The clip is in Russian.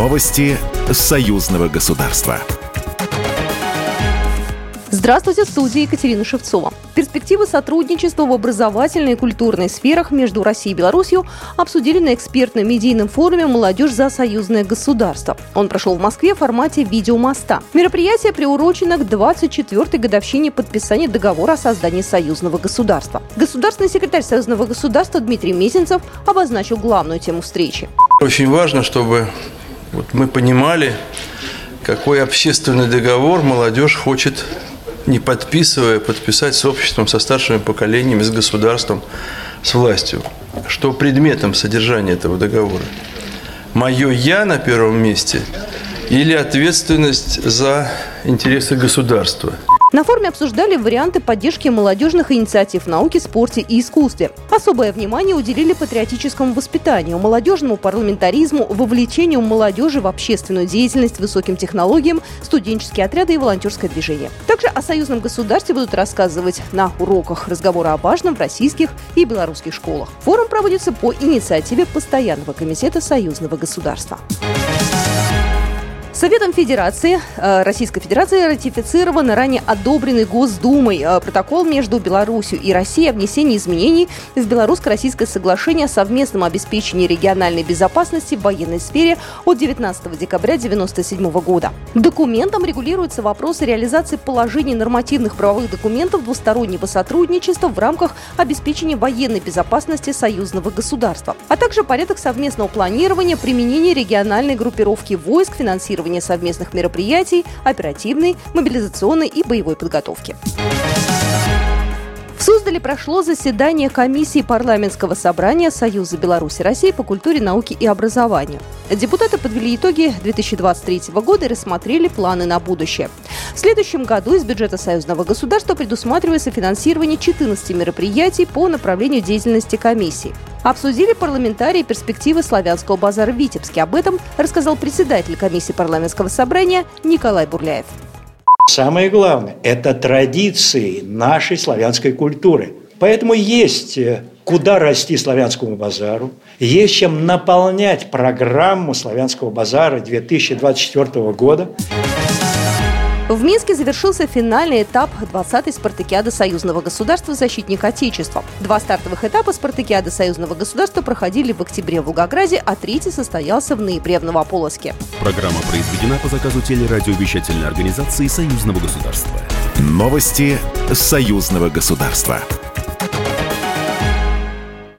Новости союзного государства. Здравствуйте, в студии Екатерина Шевцова. Перспективы сотрудничества в образовательной и культурной сферах между Россией и Беларусью обсудили на экспертном медийном форуме «Молодежь за союзное государство». Он прошел в Москве в формате видеомоста. Мероприятие приурочено к 24-й годовщине подписания договора о создании союзного государства. Государственный секретарь союзного государства Дмитрий Мезенцев обозначил главную тему встречи. Очень важно, чтобы вот мы понимали, какой общественный договор молодежь хочет не подписывая, подписать с обществом, со старшими поколениями, с государством, с властью. Что предметом содержания этого договора? Мое «я» на первом месте или ответственность за интересы государства – на форуме обсуждали варианты поддержки молодежных инициатив в науке, спорте и искусстве. Особое внимание уделили патриотическому воспитанию, молодежному парламентаризму, вовлечению молодежи в общественную деятельность, высоким технологиям, студенческие отряды и волонтерское движение. Также о союзном государстве будут рассказывать на уроках разговора о важном в российских и белорусских школах. Форум проводится по инициативе Постоянного комитета союзного государства. Советом Федерации э, Российской Федерации ратифицирован ранее одобренный Госдумой э, протокол между Беларусью и Россией о внесении изменений в Белорусско-Российское соглашение о совместном обеспечении региональной безопасности в военной сфере от 19 декабря 1997 года. Документом регулируются вопросы реализации положений нормативных правовых документов двустороннего сотрудничества в рамках обеспечения военной безопасности союзного государства, а также порядок совместного планирования, применения региональной группировки войск, финансирования планирования совместных мероприятий, оперативной, мобилизационной и боевой подготовки. В Суздале прошло заседание комиссии парламентского собрания Союза Беларуси России по культуре, науке и образованию. Депутаты подвели итоги 2023 года и рассмотрели планы на будущее. В следующем году из бюджета союзного государства предусматривается финансирование 14 мероприятий по направлению деятельности комиссии. Обсудили парламентарии перспективы славянского базара в Витебске. Об этом рассказал председатель комиссии парламентского собрания Николай Бурляев. Самое главное – это традиции нашей славянской культуры. Поэтому есть э, куда расти славянскому базару, есть чем наполнять программу славянского базара 2024 года. В Минске завершился финальный этап 20-й спартакиады Союзного государства «Защитник Отечества». Два стартовых этапа спартакиады Союзного государства проходили в октябре в Волгограде, а третий состоялся в ноябре в Новополоске. Программа произведена по заказу телерадиовещательной организации Союзного государства. Новости Союзного государства.